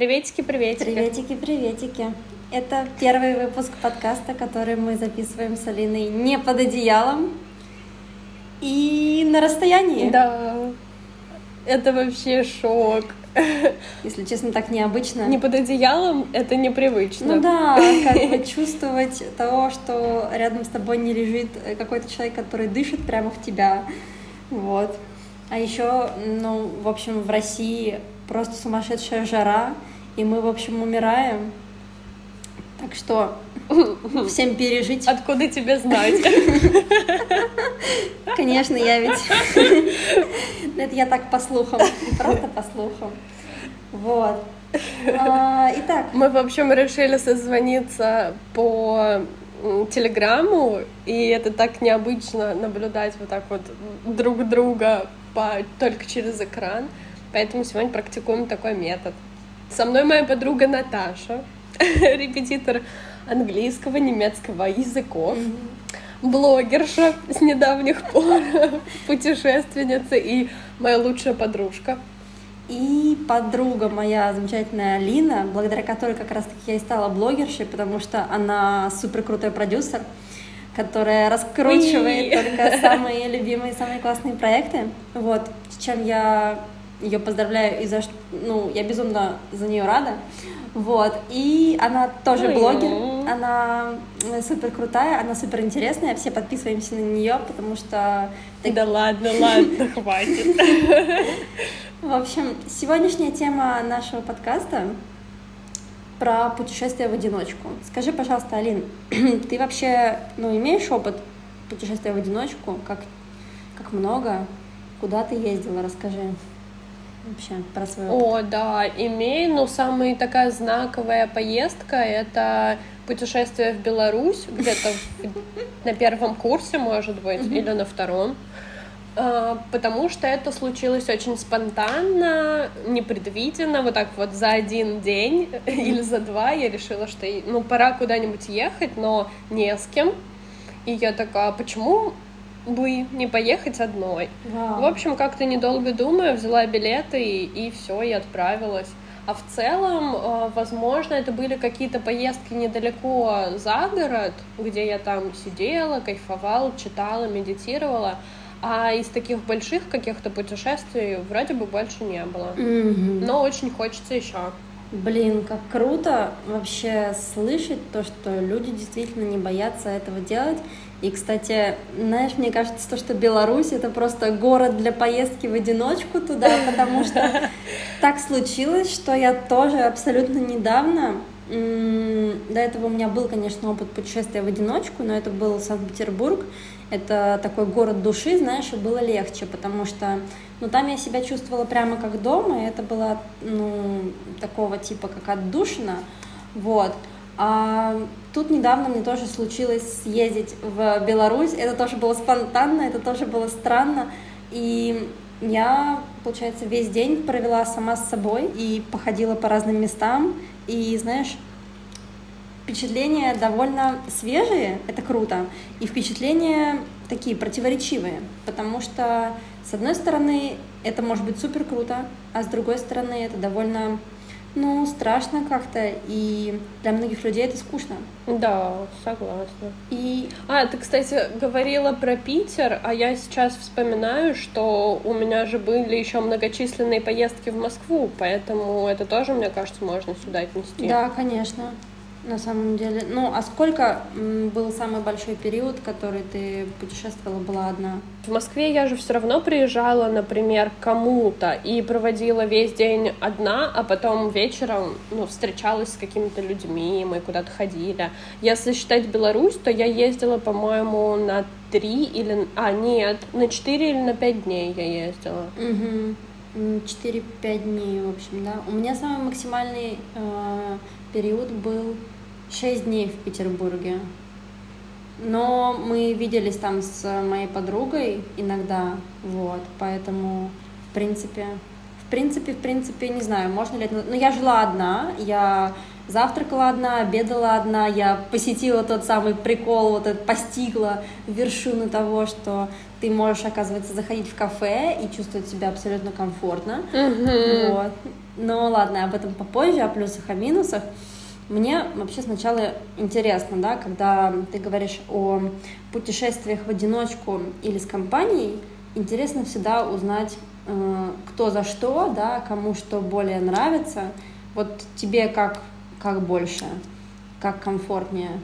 Приветики, приветики. Приветики, приветики. Это первый выпуск подкаста, который мы записываем с Алиной не под одеялом и на расстоянии. Да, это вообще шок. Если честно, так необычно. Не под одеялом это непривычно. Ну да, как бы чувствовать того, что рядом с тобой не лежит какой-то человек, который дышит прямо в тебя. Вот. А еще, ну, в общем, в России просто сумасшедшая жара, и мы, в общем, умираем. Так что всем пережить. Откуда тебе знать? Конечно, я ведь... Это я так по слухам, просто по слухам. Вот. А, итак. Мы, в общем, решили созвониться по телеграмму, и это так необычно наблюдать вот так вот друг друга по, только через экран. Поэтому сегодня практикуем такой метод. Со мной моя подруга Наташа, репетитор английского, немецкого языков, блогерша с недавних пор, путешественница и моя лучшая подружка. И подруга моя замечательная Алина, благодаря которой как раз-таки я и стала блогершей, потому что она супер крутой продюсер, которая раскручивает Уи. только самые любимые, самые классные проекты. Вот, с чем я ее поздравляю и за что, ну, я безумно за нее рада. Вот, и она тоже Ой, блогер, она супер крутая, она супер интересная, все подписываемся на нее, потому что... Да ладно, ладно, хватит. В общем, сегодняшняя тема нашего подкаста про путешествие в одиночку. Скажи, пожалуйста, Алин, ты вообще, ну, имеешь опыт путешествия в одиночку? Как, как много? Куда ты ездила? Расскажи вообще про опыт? О, да, имею, но самая такая знаковая поездка — это путешествие в Беларусь, где-то на первом курсе, может быть, или на втором. А, потому что это случилось очень спонтанно, непредвиденно, вот так вот за один день или за два я решила, что ну пора куда-нибудь ехать, но не с кем. И я такая, «А почему бы не поехать одной. Wow. В общем, как-то недолго думая, взяла билеты и, и все, и отправилась. А в целом, э, возможно, это были какие-то поездки недалеко за город, где я там сидела, кайфовала, читала, медитировала. А из таких больших каких-то путешествий вроде бы больше не было. Mm-hmm. Но очень хочется еще. Блин, как круто вообще слышать то, что люди действительно не боятся этого делать. И, кстати, знаешь, мне кажется, то, что Беларусь это просто город для поездки в одиночку туда, потому что так случилось, что я тоже абсолютно недавно до этого у меня был, конечно, опыт путешествия в одиночку, но это был Санкт-Петербург. Это такой город души, знаешь, и было легче, потому что ну, там я себя чувствовала прямо как дома, и это было ну, такого типа, как отдушина. Вот. А тут недавно мне тоже случилось съездить в Беларусь. Это тоже было спонтанно, это тоже было странно. И я, получается, весь день провела сама с собой и походила по разным местам. И, знаешь, впечатления довольно свежие, это круто, и впечатления такие противоречивые, потому что, с одной стороны, это может быть супер круто, а с другой стороны, это довольно ну, страшно как-то, и для многих людей это скучно. Да, согласна. И... А, ты, кстати, говорила про Питер, а я сейчас вспоминаю, что у меня же были еще многочисленные поездки в Москву, поэтому это тоже, мне кажется, можно сюда отнести. Да, конечно на самом деле. Ну, а сколько был самый большой период, который ты путешествовала, была одна? В Москве я же все равно приезжала, например, кому-то и проводила весь день одна, а потом вечером, ну, встречалась с какими-то людьми, мы куда-то ходили. Если считать Беларусь, то я ездила, по-моему, на три или... А, нет, на четыре или на пять дней я ездила. Угу. 4-5 дней, в общем, да. У меня самый максимальный э, период был 6 дней в Петербурге. Но мы виделись там с моей подругой иногда, вот, поэтому, в принципе, в принципе, в принципе, не знаю, можно ли это... Но я жила одна, я завтракала одна, обедала одна, я посетила тот самый прикол, вот этот постигла вершину того, что ты можешь, оказывается, заходить в кафе и чувствовать себя абсолютно комфортно. Мгм. Вот. Но ладно, об этом попозже, о плюсах, о минусах. Мне вообще сначала интересно, да, когда ты говоришь о путешествиях в одиночку или с компанией, интересно всегда узнать, э, кто за что, да, кому что более нравится. Вот тебе как, как больше, как комфортнее.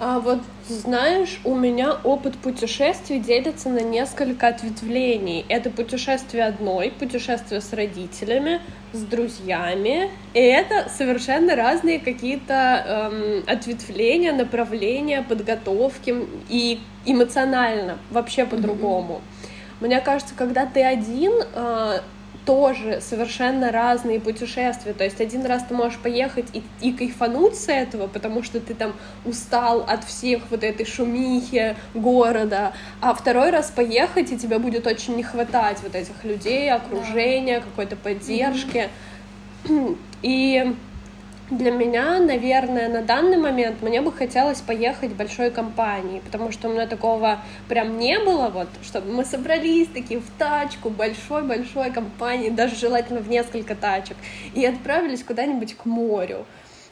А вот знаешь, у меня опыт путешествий делится на несколько ответвлений. Это путешествие одной, путешествие с родителями, с друзьями. И это совершенно разные какие-то эм, ответвления, направления подготовки и эмоционально вообще по-другому. Мне кажется, когда ты один, э, тоже совершенно разные путешествия. То есть один раз ты можешь поехать и, и кайфануть с этого, потому что ты там устал от всех вот этой шумихи города, а второй раз поехать, и тебе будет очень не хватать вот этих людей, окружения, какой-то поддержки. И для меня, наверное, на данный момент мне бы хотелось поехать большой компанией, потому что у меня такого прям не было, вот, чтобы мы собрались такие в тачку большой-большой компании, даже желательно в несколько тачек, и отправились куда-нибудь к морю.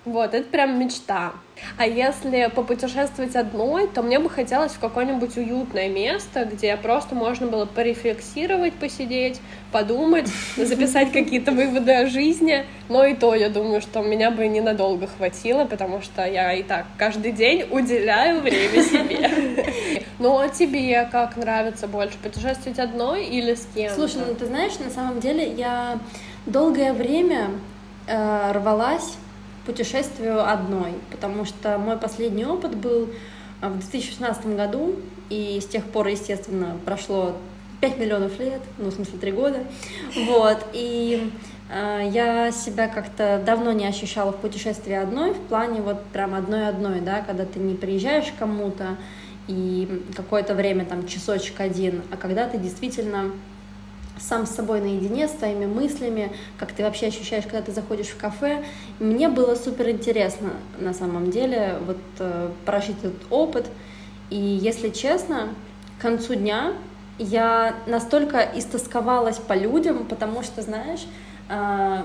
Вот, это прям мечта. А если попутешествовать одной, то мне бы хотелось в какое-нибудь уютное место, где просто можно было порефлексировать, посидеть, подумать, записать какие-то выводы о жизни. Но и то, я думаю, что меня бы ненадолго хватило, потому что я и так каждый день уделяю время себе. Ну а тебе как нравится больше, путешествовать одной или с кем? Слушай, ну ты знаешь, на самом деле я долгое время э, рвалась путешествию одной, потому что мой последний опыт был э, в 2016 году, и с тех пор, естественно, прошло 5 миллионов лет, ну, в смысле, 3 года, вот, и э, я себя как-то давно не ощущала в путешествии одной, в плане вот прям одной-одной, да, когда ты не приезжаешь к кому-то и какое-то время, там, часочек один, а когда ты действительно сам с собой наедине, с твоими мыслями, как ты вообще ощущаешь, когда ты заходишь в кафе. Мне было супер интересно на самом деле вот э, прожить этот опыт. И если честно, к концу дня я настолько истосковалась по людям, потому что, знаешь, э,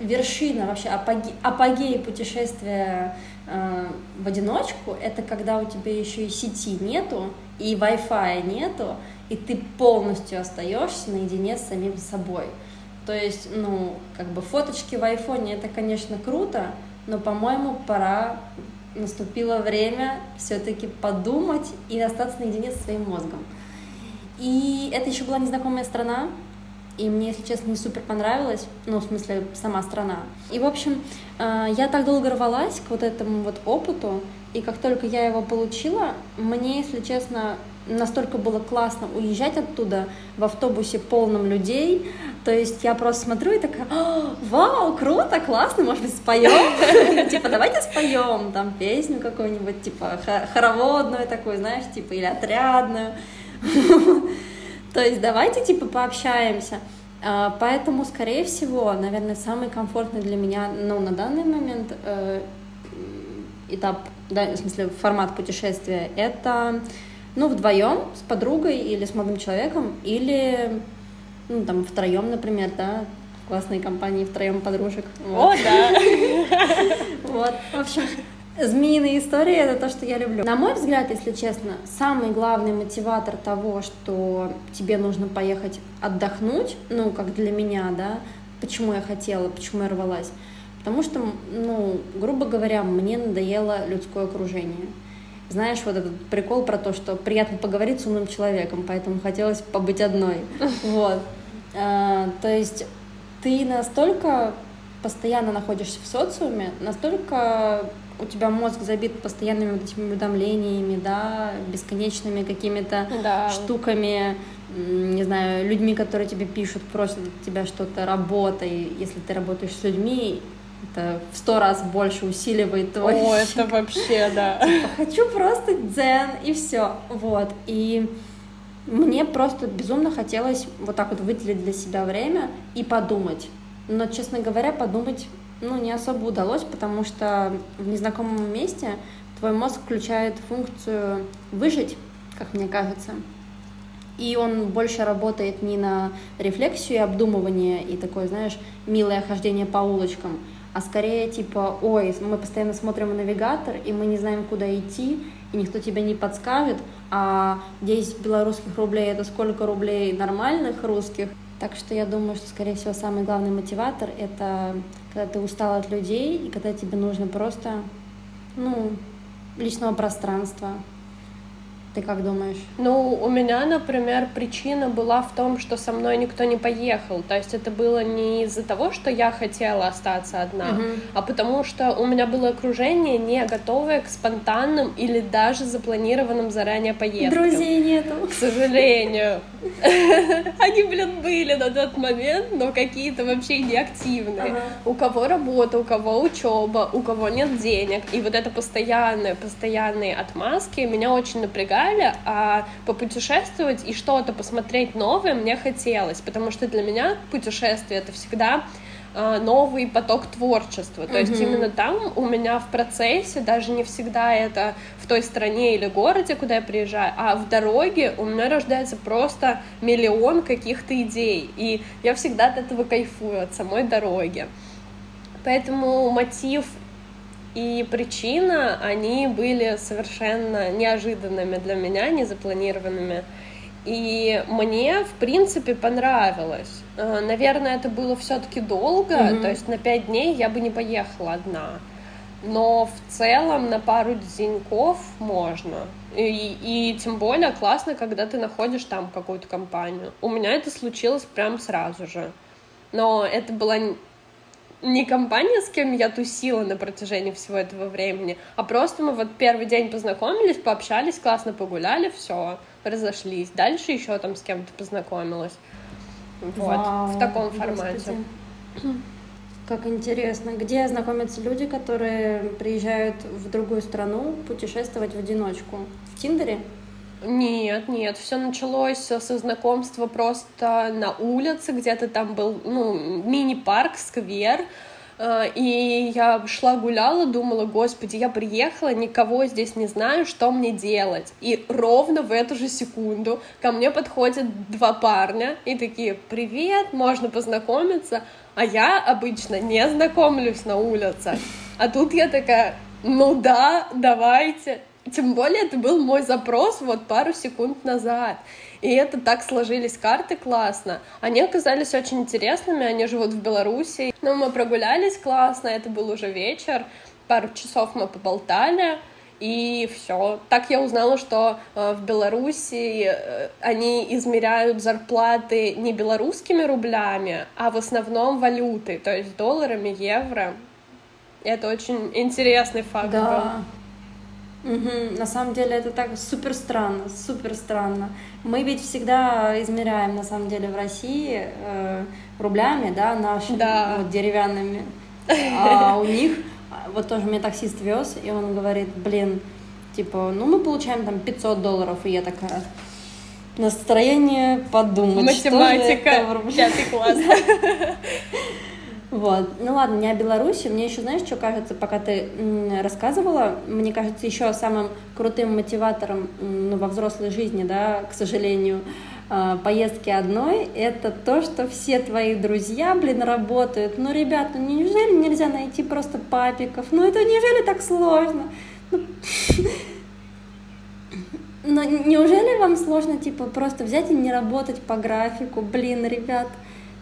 вершина вообще апоге, апогея путешествия э, в одиночку это когда у тебя еще и сети нету и Wi-Fi нету, и ты полностью остаешься наедине с самим собой. То есть, ну, как бы фоточки в айфоне это, конечно, круто, но, по-моему, пора наступило время все-таки подумать и остаться наедине со своим мозгом. И это еще была незнакомая страна, и мне, если честно, не супер понравилось, ну, в смысле, сама страна. И, в общем, э, я так долго рвалась к вот этому вот опыту, и как только я его получила, мне, если честно, настолько было классно уезжать оттуда в автобусе полном людей. То есть я просто смотрю и такая, «А, вау, круто, классно, может быть, споем? Типа, давайте споем там песню какую-нибудь, типа, хороводную такую, знаешь, типа, или отрядную. То есть давайте, типа, пообщаемся. А, поэтому, скорее всего, наверное, самый комфортный для меня, ну, на данный момент э, этап, да, в смысле, формат путешествия, это ну, вдвоем с подругой или с молодым человеком, или, ну, там, втроем, например, да, классные компании втроем подружек. Вот. О, да! Вот, в общем, Змеиные истории — это то, что я люблю. На мой взгляд, если честно, самый главный мотиватор того, что тебе нужно поехать отдохнуть, ну, как для меня, да, почему я хотела, почему я рвалась, потому что, ну, грубо говоря, мне надоело людское окружение знаешь, вот этот прикол про то, что приятно поговорить с умным человеком, поэтому хотелось побыть одной. Вот. А, то есть ты настолько постоянно находишься в социуме, настолько у тебя мозг забит постоянными вот этими уведомлениями, да, бесконечными какими-то да. штуками, не знаю, людьми, которые тебе пишут, просят от тебя что-то, работай, если ты работаешь с людьми, это в сто раз больше усиливает твой... О, это вообще, да. Типа, хочу просто дзен, и все. Вот. И мне просто безумно хотелось вот так вот выделить для себя время и подумать. Но, честно говоря, подумать ну, не особо удалось, потому что в незнакомом месте твой мозг включает функцию выжить, как мне кажется. И он больше работает не на рефлексию и обдумывание и такое, знаешь, милое хождение по улочкам, а скорее типа, ой, мы постоянно смотрим навигатор, и мы не знаем, куда идти, и никто тебе не подскажет, а 10 белорусских рублей — это сколько рублей нормальных русских. Так что я думаю, что, скорее всего, самый главный мотиватор — это когда ты устал от людей, и когда тебе нужно просто, ну, личного пространства, ты как думаешь? Ну, у меня, например, причина была в том, что со мной никто не поехал. То есть это было не из-за того, что я хотела остаться одна, угу. а потому что у меня было окружение не готовое к спонтанным или даже запланированным заранее поездкам. Друзей нету. К сожалению. Они, блин, были на тот момент, но какие-то вообще неактивные. Ага. У кого работа, у кого учеба, у кого нет денег. И вот это постоянные, постоянные отмазки меня очень напрягают далее, а попутешествовать и что-то посмотреть новое мне хотелось, потому что для меня путешествие это всегда новый поток творчества. То mm-hmm. есть именно там у меня в процессе, даже не всегда это в той стране или городе, куда я приезжаю, а в дороге у меня рождается просто миллион каких-то идей. И я всегда от этого кайфую, от самой дороги. Поэтому мотив и причина, они были совершенно неожиданными для меня, незапланированными. И мне, в принципе, понравилось. Э, наверное, это было все-таки долго, mm-hmm. то есть на пять дней я бы не поехала одна. Но в целом на пару деньков можно. И, и тем более классно, когда ты находишь там какую-то компанию. У меня это случилось прям сразу же. Но это была не компания, с кем я тусила на протяжении всего этого времени, а просто мы вот первый день познакомились, пообщались, классно погуляли, все, разошлись. Дальше еще там с кем-то познакомилась. Вот, Вау, в таком формате. Как интересно. Где знакомятся люди, которые приезжают в другую страну путешествовать в одиночку? В Тиндере? Нет, нет, все началось со знакомства просто на улице, где-то там был, ну, мини-парк, сквер, и я шла гуляла, думала, господи, я приехала, никого здесь не знаю, что мне делать. И ровно в эту же секунду ко мне подходят два парня и такие, привет, можно познакомиться. А я обычно не знакомлюсь на улице. А тут я такая, ну да, давайте. Тем более это был мой запрос вот пару секунд назад. И это так сложились карты классно. Они оказались очень интересными, они живут в Беларуси. Но мы прогулялись классно, это был уже вечер, пару часов мы поболтали, и все. Так я узнала, что э, в Беларуси э, они измеряют зарплаты не белорусскими рублями, а в основном валютой, то есть долларами, евро. Это очень интересный факт да. был. Угу. На самом деле это так супер странно, супер странно. Мы ведь всегда измеряем, на самом деле, в России э, рублями, да, нашими, да. Вот, деревянными. А у них, вот тоже меня таксист вез, и он говорит, блин, типа, ну мы получаем там 500 долларов, и я такая, настроение подумать. Математика, пятый класс. Вот. Ну ладно, не о Беларуси. Мне еще, знаешь, что кажется, пока ты рассказывала, мне кажется, еще самым крутым мотиватором ну, во взрослой жизни, да, к сожалению, а, поездки одной, это то, что все твои друзья, блин, работают. Ну, ребят, ну неужели нельзя найти просто папиков? Ну, это неужели так сложно? Ну, но неужели вам сложно, типа, просто взять и не работать по графику? Блин, ребят,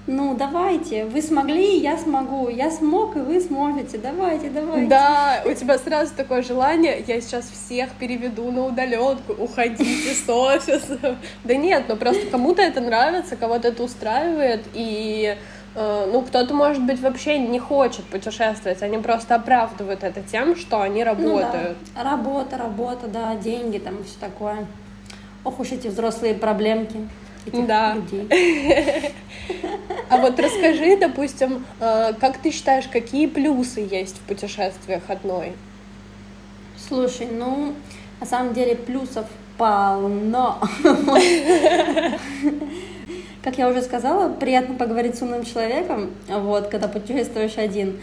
ну, давайте, вы смогли, я смогу, я смог, и вы сможете, давайте, давайте. Да, у тебя сразу такое желание, я сейчас всех переведу на удаленку, уходите с офиса. Да нет, ну просто кому-то это нравится, кого-то это устраивает, и э, ну, кто-то, может быть, вообще не хочет путешествовать, они просто оправдывают это тем, что они работают. Ну, да. Работа, работа, да, деньги там и все такое. Ох уж эти взрослые проблемки этих да. людей. А вот расскажи, допустим, э, как ты считаешь, какие плюсы есть в путешествиях одной? Слушай, ну, на самом деле плюсов полно. Как я уже сказала, приятно поговорить с умным человеком, вот, когда путешествуешь один.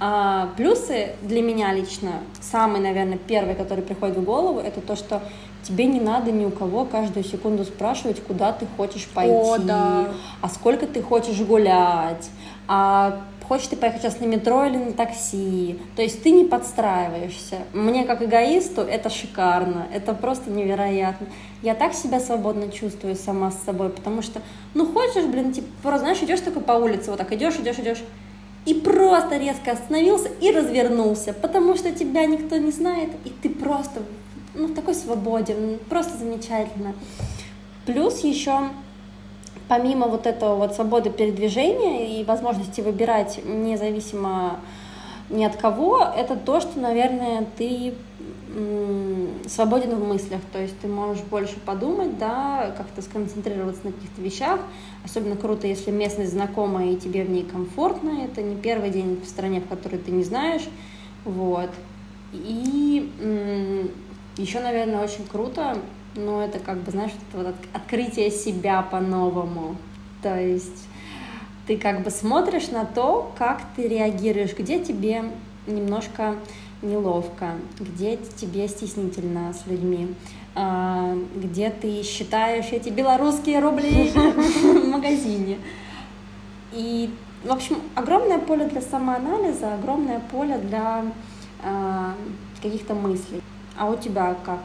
А, плюсы для меня лично, самый, наверное, первый, который приходит в голову, это то, что тебе не надо ни у кого каждую секунду спрашивать, куда ты хочешь пойти, О, да. а сколько ты хочешь гулять, а хочешь ты поехать сейчас на метро или на такси. То есть ты не подстраиваешься. Мне как эгоисту это шикарно, это просто невероятно. Я так себя свободно чувствую сама с собой, потому что, ну хочешь, блин, типа, просто, знаешь, идешь такой по улице, вот так идешь, идешь, идешь, и просто резко остановился и развернулся, потому что тебя никто не знает, и ты просто ну, такой свободен, просто замечательно. Плюс еще помимо вот этого вот свободы передвижения и возможности выбирать независимо ни от кого, это то, что, наверное, ты свободен в мыслях, то есть ты можешь больше подумать, да, как-то сконцентрироваться на каких-то вещах. Особенно круто, если местность знакомая и тебе в ней комфортно. Это не первый день в стране, в которой ты не знаешь. Вот. И еще, наверное, очень круто, но это как бы, знаешь, это вот открытие себя по-новому. То есть ты как бы смотришь на то, как ты реагируешь, где тебе немножко неловко, где тебе стеснительно с людьми, а, где ты считаешь эти белорусские рубли в магазине. И, в общем, огромное поле для самоанализа, огромное поле для а, каких-то мыслей. А у тебя как?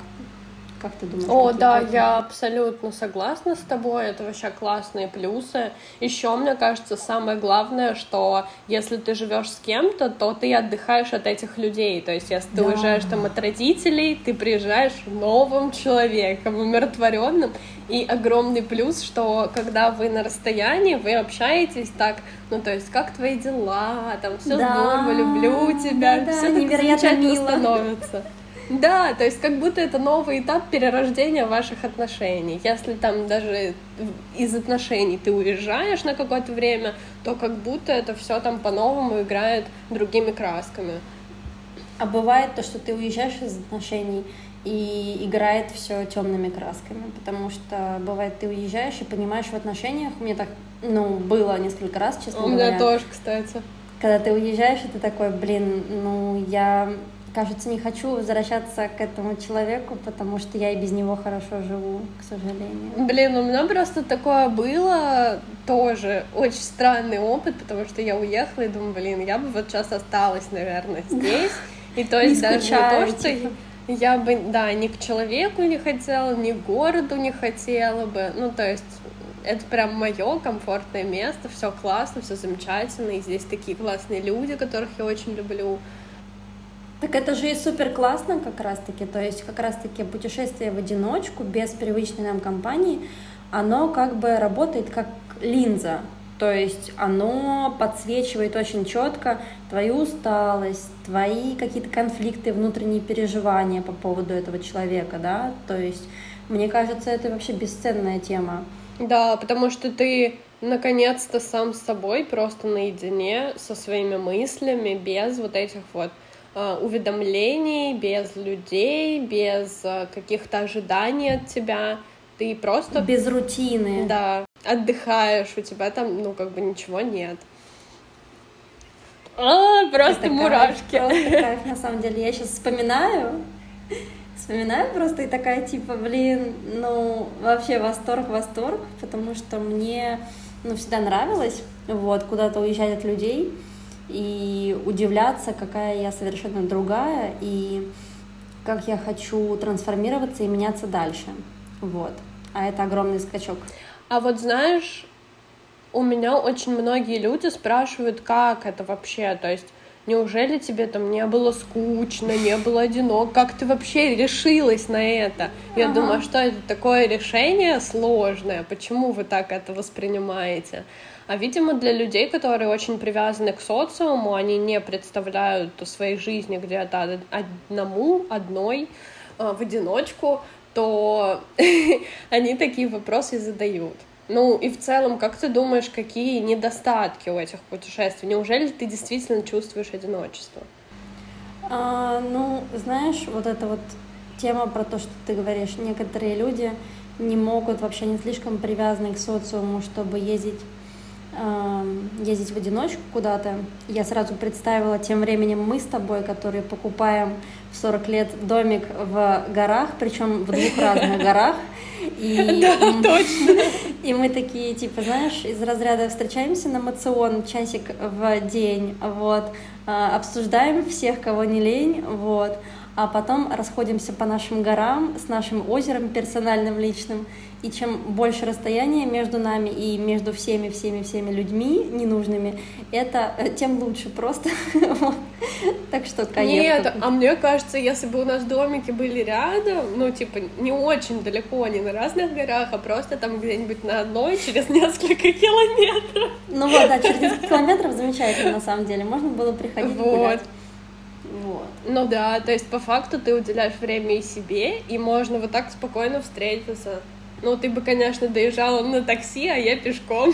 Как ты думаешь? О, да, какие? я абсолютно согласна с тобой. Это вообще классные плюсы. Еще, мне кажется, самое главное, что если ты живешь с кем-то, то ты отдыхаешь от этих людей. То есть, если ты да. уезжаешь там от родителей, ты приезжаешь новым человеком, умиротворенным. И огромный плюс, что когда вы на расстоянии, вы общаетесь так, ну то есть, как твои дела, там все да. здорово, люблю тебя, да, все так замечательно мило. становится. Да, то есть как будто это новый этап перерождения ваших отношений. Если там даже из отношений ты уезжаешь на какое-то время, то как будто это все там по-новому играет другими красками. А бывает то, что ты уезжаешь из отношений и играет все темными красками, потому что бывает ты уезжаешь и понимаешь в отношениях, мне так, ну, было несколько раз, честно У говоря. У меня тоже, кстати. Когда ты уезжаешь, и ты такой, блин, ну, я кажется, не хочу возвращаться к этому человеку, потому что я и без него хорошо живу, к сожалению. Блин, у меня просто такое было тоже очень странный опыт, потому что я уехала и думаю, блин, я бы вот сейчас осталась, наверное, здесь. И то есть даже не то, что типа. я бы, да, ни к человеку не хотела, ни к городу не хотела бы. Ну, то есть это прям мое комфортное место, все классно, все замечательно, и здесь такие классные люди, которых я очень люблю. Так это же и супер классно как раз-таки, то есть как раз-таки путешествие в одиночку, без привычной нам компании, оно как бы работает как линза, то есть оно подсвечивает очень четко твою усталость, твои какие-то конфликты, внутренние переживания по поводу этого человека, да, то есть мне кажется, это вообще бесценная тема. Да, потому что ты наконец-то сам с собой просто наедине со своими мыслями, без вот этих вот уведомлений, без людей, без э, каких-то ожиданий от тебя. Ты просто... Без рутины. Да, отдыхаешь, у тебя там, ну, как бы ничего нет. А, просто Это мурашки. Кайф, просто кайф, на самом деле. Я сейчас вспоминаю, вспоминаю просто и такая, типа, блин, ну, вообще восторг, восторг, потому что мне, ну, всегда нравилось, вот, куда-то уезжать от людей, и удивляться, какая я совершенно другая, и как я хочу трансформироваться и меняться дальше. Вот. А это огромный скачок. А вот знаешь, у меня очень многие люди спрашивают, как это вообще, то есть неужели тебе там не было скучно, не было одиноко, как ты вообще решилась на это? Я ага. думаю, что это такое решение сложное, почему вы так это воспринимаете? А, видимо, для людей, которые очень привязаны к социуму, они не представляют своей жизни где-то одному, одной, а, в одиночку, то они такие вопросы задают. Ну и в целом, как ты думаешь, какие недостатки у этих путешествий? Неужели ты действительно чувствуешь одиночество? А, ну, знаешь, вот эта вот тема про то, что ты говоришь, некоторые люди не могут, вообще не слишком привязаны к социуму, чтобы ездить ездить в одиночку куда-то. Я сразу представила тем временем мы с тобой, которые покупаем в 40 лет домик в горах, причем в двух разных горах. И, да, точно. И мы такие, типа, знаешь, из разряда встречаемся на мацион часик в день, вот, а, обсуждаем всех, кого не лень, вот, а потом расходимся по нашим горам с нашим озером персональным, личным, и чем больше расстояние между нами и между всеми, всеми, всеми людьми ненужными, это э, тем лучше просто. Так что кайф. Нет, а мне кажется, если бы у нас домики были рядом, ну, типа, не очень далеко, не на разных горах, а просто там где-нибудь на одной через несколько километров. Ну вот, да, через несколько километров замечательно, на самом деле. Можно было приходить вот. Вот. Ну да, то есть по факту ты уделяешь время и себе, и можно вот так спокойно встретиться. Ну, ты бы, конечно, доезжала на такси, а я пешком.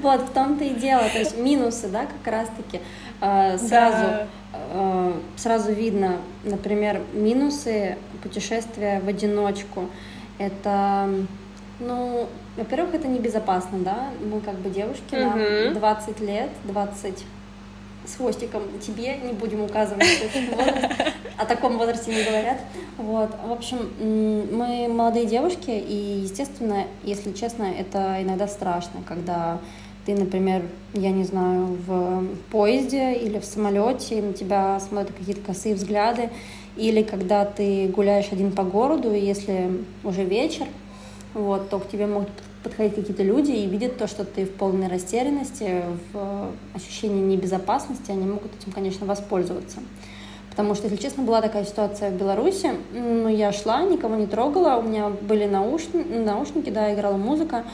Вот, в том-то и дело. То есть минусы, да, как раз-таки э, сразу, э, сразу видно, например, минусы путешествия в одиночку. Это, ну, во-первых, это небезопасно, да. Мы как бы девушки, нам 20 лет, 20 с хвостиком тебе, не будем указывать о таком возрасте не говорят. Вот. В общем, мы молодые девушки, и, естественно, если честно, это иногда страшно, когда ты, например, я не знаю, в поезде или в самолете, на тебя смотрят какие-то косые взгляды, или когда ты гуляешь один по городу, и если уже вечер, вот, то к тебе могут подходить какие-то люди и видят то, что ты в полной растерянности, в ощущении небезопасности, они могут этим, конечно, воспользоваться. Потому что, если честно, была такая ситуация в Беларуси. Ну, я шла, никого не трогала, у меня были наушники, наушники, да, играла музыка.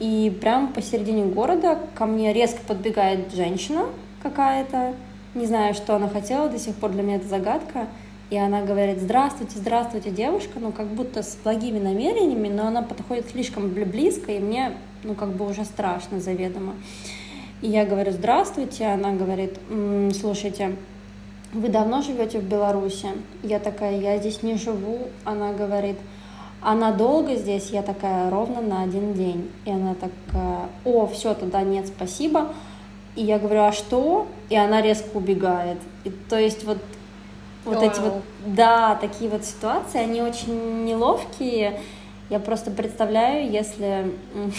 И прямо посередине города ко мне резко подбегает женщина какая-то. Не знаю, что она хотела, до сих пор для меня это загадка и она говорит, здравствуйте, здравствуйте, девушка, ну, как будто с благими намерениями, но она подходит слишком близко, и мне, ну, как бы уже страшно заведомо. И я говорю, здравствуйте, она говорит, слушайте, вы давно живете в Беларуси? Я такая, я здесь не живу. Она говорит, а надолго здесь? Я такая, ровно на один день. И она такая, о, все, тогда нет, спасибо. И я говорю, а что? И она резко убегает. И, то есть вот вот Вау. эти вот, да, такие вот ситуации, они очень неловкие. Я просто представляю, если...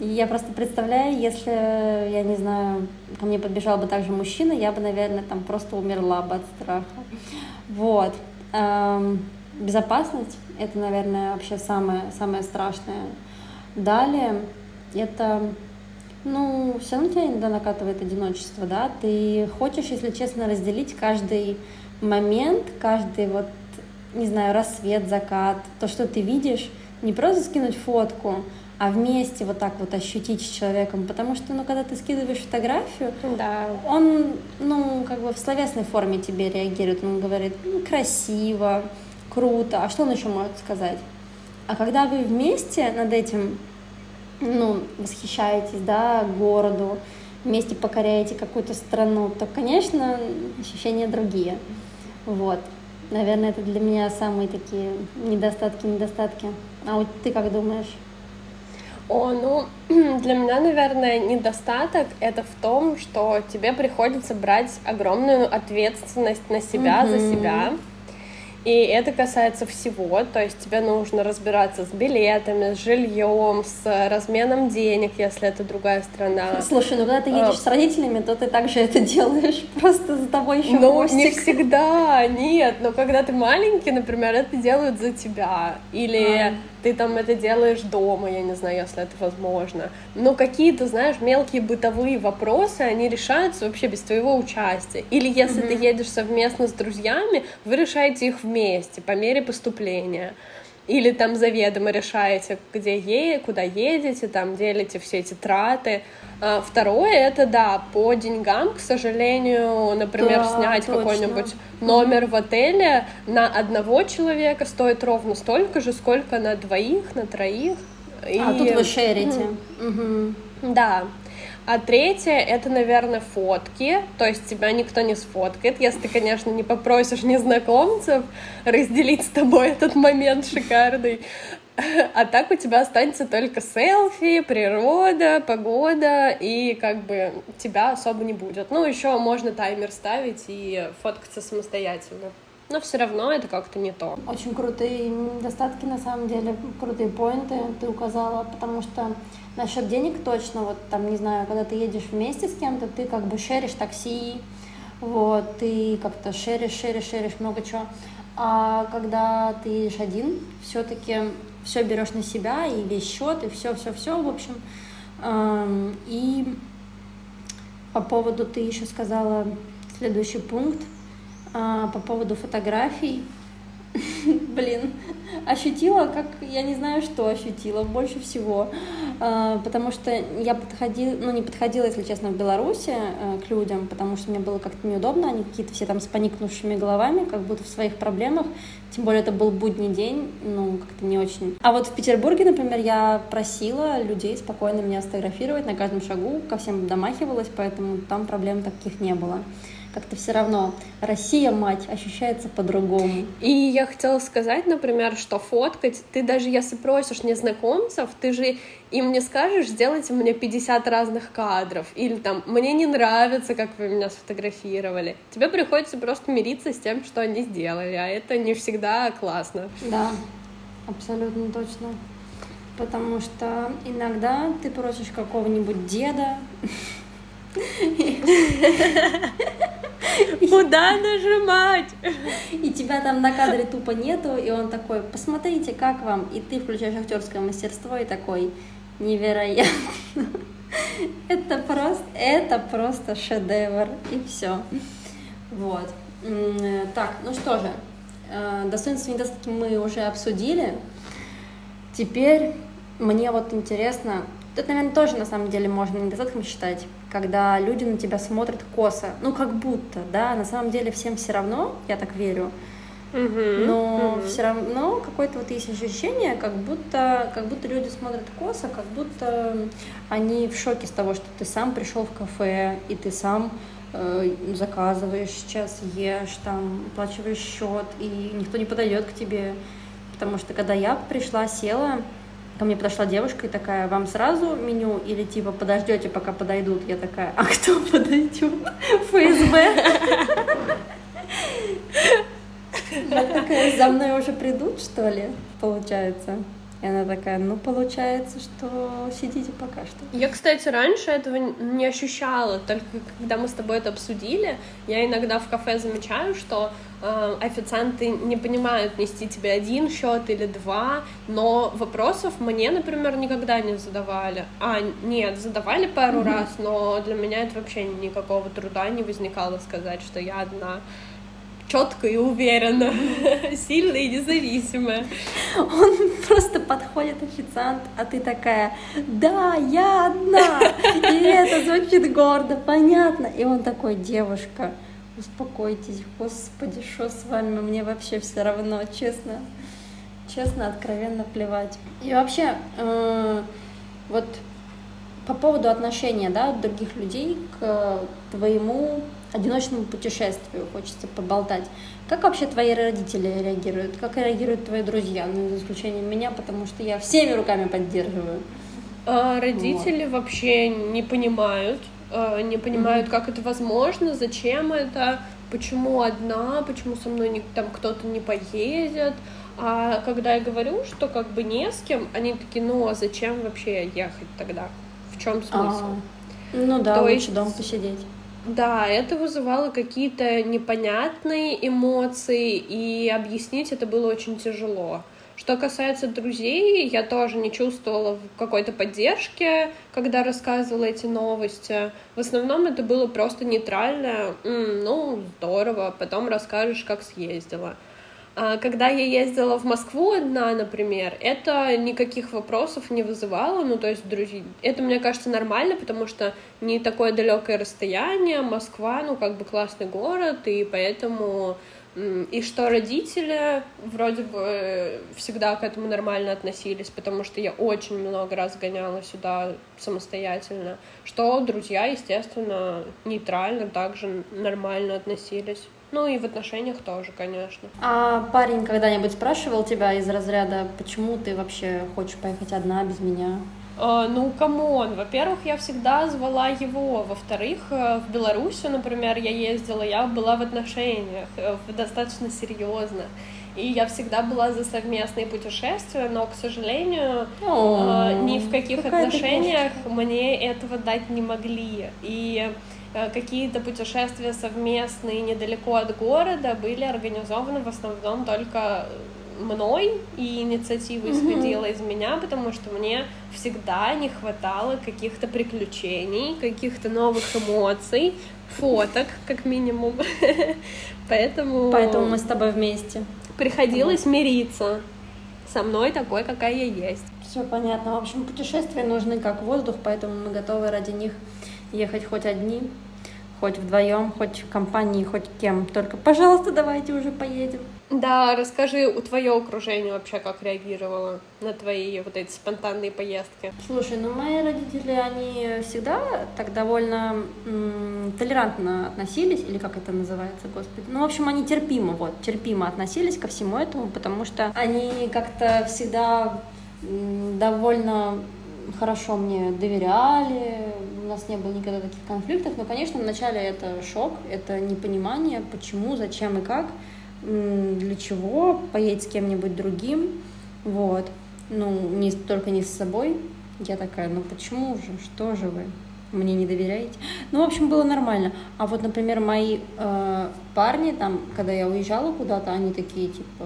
Я просто представляю, если, я не знаю, ко мне подбежал бы также мужчина, я бы, наверное, там просто умерла бы от страха. Вот. Эм, безопасность — это, наверное, вообще самое, самое страшное. Далее, это ну, все равно тебя иногда накатывает одиночество, да, ты хочешь, если честно, разделить каждый момент, каждый вот, не знаю, рассвет, закат, то, что ты видишь, не просто скинуть фотку, а вместе вот так вот ощутить с человеком, потому что, ну, когда ты скидываешь фотографию, да. он, ну, как бы в словесной форме тебе реагирует, он говорит, ну, красиво, круто, а что он еще может сказать? А когда вы вместе над этим, ну, восхищаетесь, да, городу, вместе покоряете какую-то страну, то, конечно, ощущения другие. Вот. Наверное, это для меня самые такие недостатки, недостатки. А вот ты как думаешь? О, ну, для меня, наверное, недостаток это в том, что тебе приходится брать огромную ответственность на себя mm-hmm. за себя. И это касается всего, то есть тебе нужно разбираться с билетами, с жильем, с разменом денег, если это другая страна. Слушай, ну когда ты едешь а... с родителями, то ты также это делаешь, просто за тобой еще Ну, хвостик. не всегда, нет, но когда ты маленький, например, это делают за тебя, или а ты там это делаешь дома, я не знаю, если это возможно. Но какие-то, знаешь, мелкие бытовые вопросы, они решаются вообще без твоего участия. Или если mm-hmm. ты едешь совместно с друзьями, вы решаете их вместе по мере поступления или там заведомо решаете, где е, куда едете, там делите все эти траты. А второе это да, по деньгам, к сожалению, например, да, снять какой-нибудь номер в отеле на одного человека стоит ровно столько же, сколько на двоих, на троих. А И... тут вы шерите. Угу. Да. А третье — это, наверное, фотки, то есть тебя никто не сфоткает, если ты, конечно, не попросишь незнакомцев разделить с тобой этот момент шикарный. А так у тебя останется только селфи, природа, погода, и как бы тебя особо не будет. Ну, еще можно таймер ставить и фоткаться самостоятельно. Но все равно это как-то не то. Очень крутые недостатки, на самом деле, крутые поинты ты указала, потому что насчет денег точно, вот там, не знаю, когда ты едешь вместе с кем-то, ты как бы шеришь такси, вот, ты как-то шеришь, шеришь, шеришь много чего. А когда ты едешь один, все-таки все берешь на себя, и весь счет, и все, все, все, в общем. И по поводу, ты еще сказала следующий пункт, а, по поводу фотографий. Блин, ощутила, как я не знаю, что ощутила больше всего, а, потому что я подходила, ну не подходила, если честно, в Беларуси э, к людям, потому что мне было как-то неудобно, они какие-то все там с поникнувшими головами, как будто в своих проблемах, тем более это был будний день, ну как-то не очень. А вот в Петербурге, например, я просила людей спокойно меня сфотографировать на каждом шагу, ко всем домахивалась, поэтому там проблем таких не было как-то все равно Россия, мать, ощущается по-другому. И я хотела сказать, например, что фоткать, ты даже если просишь незнакомцев, ты же им не скажешь, сделайте мне 50 разных кадров, или там, мне не нравится, как вы меня сфотографировали. Тебе приходится просто мириться с тем, что они сделали, а это не всегда классно. Да, абсолютно точно. Потому что иногда ты просишь какого-нибудь деда, Куда нажимать? И тебя там на кадре тупо нету, и он такой, посмотрите, как вам. И ты включаешь актерское мастерство и такой, невероятно. Это просто, это просто шедевр, и все. Вот. Так, ну что же, э, достоинства и недостатки мы уже обсудили. Теперь мне вот интересно, это, наверное, тоже на самом деле можно недостатком считать когда люди на тебя смотрят косо. Ну, как будто, да, на самом деле всем все равно, я так верю. Uh-huh, но uh-huh. все равно какое-то вот есть ощущение, как будто, как будто люди смотрят косо, как будто они в шоке с того, что ты сам пришел в кафе, и ты сам э, заказываешь сейчас, ешь, там, оплачиваешь счет, и никто не подойдет к тебе. Потому что когда я пришла, села, Ко мне подошла девушка и такая, вам сразу меню или типа подождете, пока подойдут? Я такая, а кто подойдет? ФСБ? Я такая, за мной уже придут, что ли, получается? И она такая, ну, получается, что сидите пока что. Я, кстати, раньше этого не ощущала, только когда мы с тобой это обсудили, я иногда в кафе замечаю, что э, официанты не понимают, нести тебе один счет или два, но вопросов мне, например, никогда не задавали. А, нет, задавали пару mm-hmm. раз, но для меня это вообще никакого труда не возникало сказать, что я одна четко и уверенно, сильная и независимая. Он просто подходит официант, а ты такая, да, я одна, и это звучит гордо, понятно. И он такой, девушка, успокойтесь, господи, что с вами, мне вообще все равно, честно, честно, откровенно плевать. И вообще, э, вот по поводу отношения, да, других людей к твоему одиночному путешествию, хочется поболтать. Как вообще твои родители реагируют? Как реагируют твои друзья? Ну, за исключением меня, потому что я всеми руками поддерживаю. А, родители вот. вообще не понимают, а, не понимают, mm-hmm. как это возможно, зачем это, почему одна, почему со мной не, там кто-то не поедет. А когда я говорю, что как бы не с кем, они такие, ну а зачем вообще ехать тогда? В чем смысл? А, ну да, То лучше есть... дома посидеть. Да, это вызывало какие-то непонятные эмоции, и объяснить это было очень тяжело. Что касается друзей, я тоже не чувствовала какой-то поддержки, когда рассказывала эти новости. В основном это было просто нейтрально. Ну, здорово, потом расскажешь, как съездила. А когда я ездила в Москву одна, например, это никаких вопросов не вызывало. Ну, то есть, друзья, это, мне кажется, нормально, потому что не такое далекое расстояние. Москва, ну, как бы классный город, и поэтому и что родители вроде бы всегда к этому нормально относились, потому что я очень много раз гоняла сюда самостоятельно, что друзья, естественно, нейтрально также нормально относились. Ну и в отношениях тоже, конечно. А парень когда-нибудь спрашивал тебя из разряда, почему ты вообще хочешь поехать одна без меня? Uh, ну, come on, во-первых, я всегда звала его, во-вторых, э, в Белоруссию, например, я ездила, я была в отношениях, э, достаточно серьезно, и я всегда была за совместные путешествия, но, к сожалению, О, uh, ни в каких отношениях мне этого дать не могли, и какие-то путешествия совместные недалеко от города были организованы в основном только мной, и инициатива исходила из меня, потому что мне всегда не хватало каких-то приключений, каких-то новых эмоций, фоток, как минимум. Поэтому... Поэтому мы с тобой вместе. Приходилось мириться со мной такой, какая я есть. Все понятно. В общем, путешествия нужны как воздух, поэтому мы готовы ради них ехать хоть одни, хоть вдвоем, хоть в компании, хоть кем. Только, пожалуйста, давайте уже поедем. Да, расскажи, у твое окружение вообще как реагировало на твои вот эти спонтанные поездки? Слушай, ну мои родители, они всегда так довольно м- толерантно относились, или как это называется, господи. Ну, в общем, они терпимо, вот, терпимо относились ко всему этому, потому что они как-то всегда м- довольно хорошо мне доверяли, у нас не было никогда таких конфликтов, но, конечно, вначале это шок, это непонимание, почему, зачем и как, для чего, поедь с кем-нибудь другим, вот, ну, не, только не с собой. Я такая, ну почему же, что же вы, мне не доверяете? Ну, в общем, было нормально. А вот, например, мои э, парни, там, когда я уезжала куда-то, они такие, типа,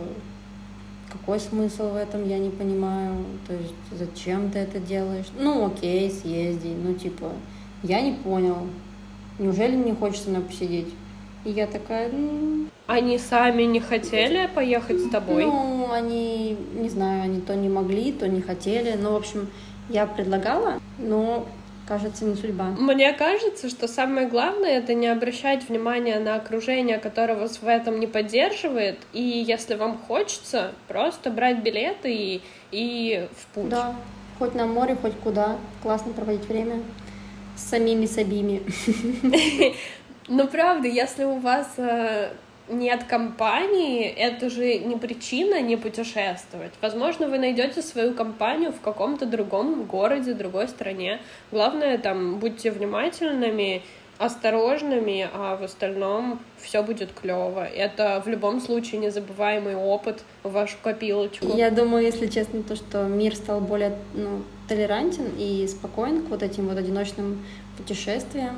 какой смысл в этом, я не понимаю, то есть зачем ты это делаешь? Ну, окей, съезди, ну, типа, я не понял, неужели не хочешь со мной посидеть? И я такая, ну... Они сами не хотели поехать с тобой? Ну, они, не знаю, они то не могли, то не хотели. Ну, в общем, я предлагала, но кажется, не судьба. Мне кажется, что самое главное это не обращать внимания на окружение, которое вас в этом не поддерживает. И если вам хочется, просто брать билеты и, и в путь. Да, хоть на море, хоть куда. Классно проводить время с самими собими. Ну, правда, если у вас э, нет компании, это же не причина не путешествовать. Возможно, вы найдете свою компанию в каком-то другом городе, другой стране. Главное, там, будьте внимательными, осторожными, а в остальном все будет клево. Это в любом случае незабываемый опыт в вашу копилочку. Я думаю, если честно, то, что мир стал более ну, толерантен и спокоен к вот этим вот одиночным путешествиям.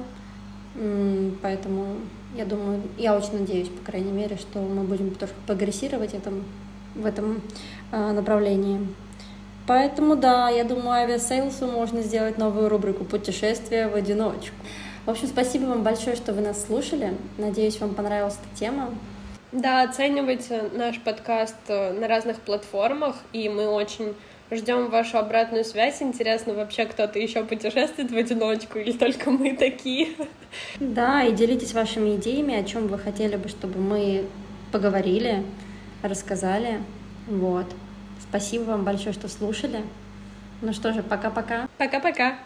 Поэтому я думаю, я очень надеюсь, по крайней мере, что мы будем тоже прогрессировать этом, в этом э, направлении. Поэтому да, я думаю, Aviasales у можно сделать новую рубрику «Путешествия в одиночку». В общем, спасибо вам большое, что вы нас слушали. Надеюсь, вам понравилась эта тема. Да, оценивайте наш подкаст э, на разных платформах, и мы очень Ждем вашу обратную связь. Интересно, вообще кто-то еще путешествует в одиночку или только мы такие? Да, и делитесь вашими идеями, о чем вы хотели бы, чтобы мы поговорили, рассказали. Вот. Спасибо вам большое, что слушали. Ну что же, пока-пока. Пока-пока.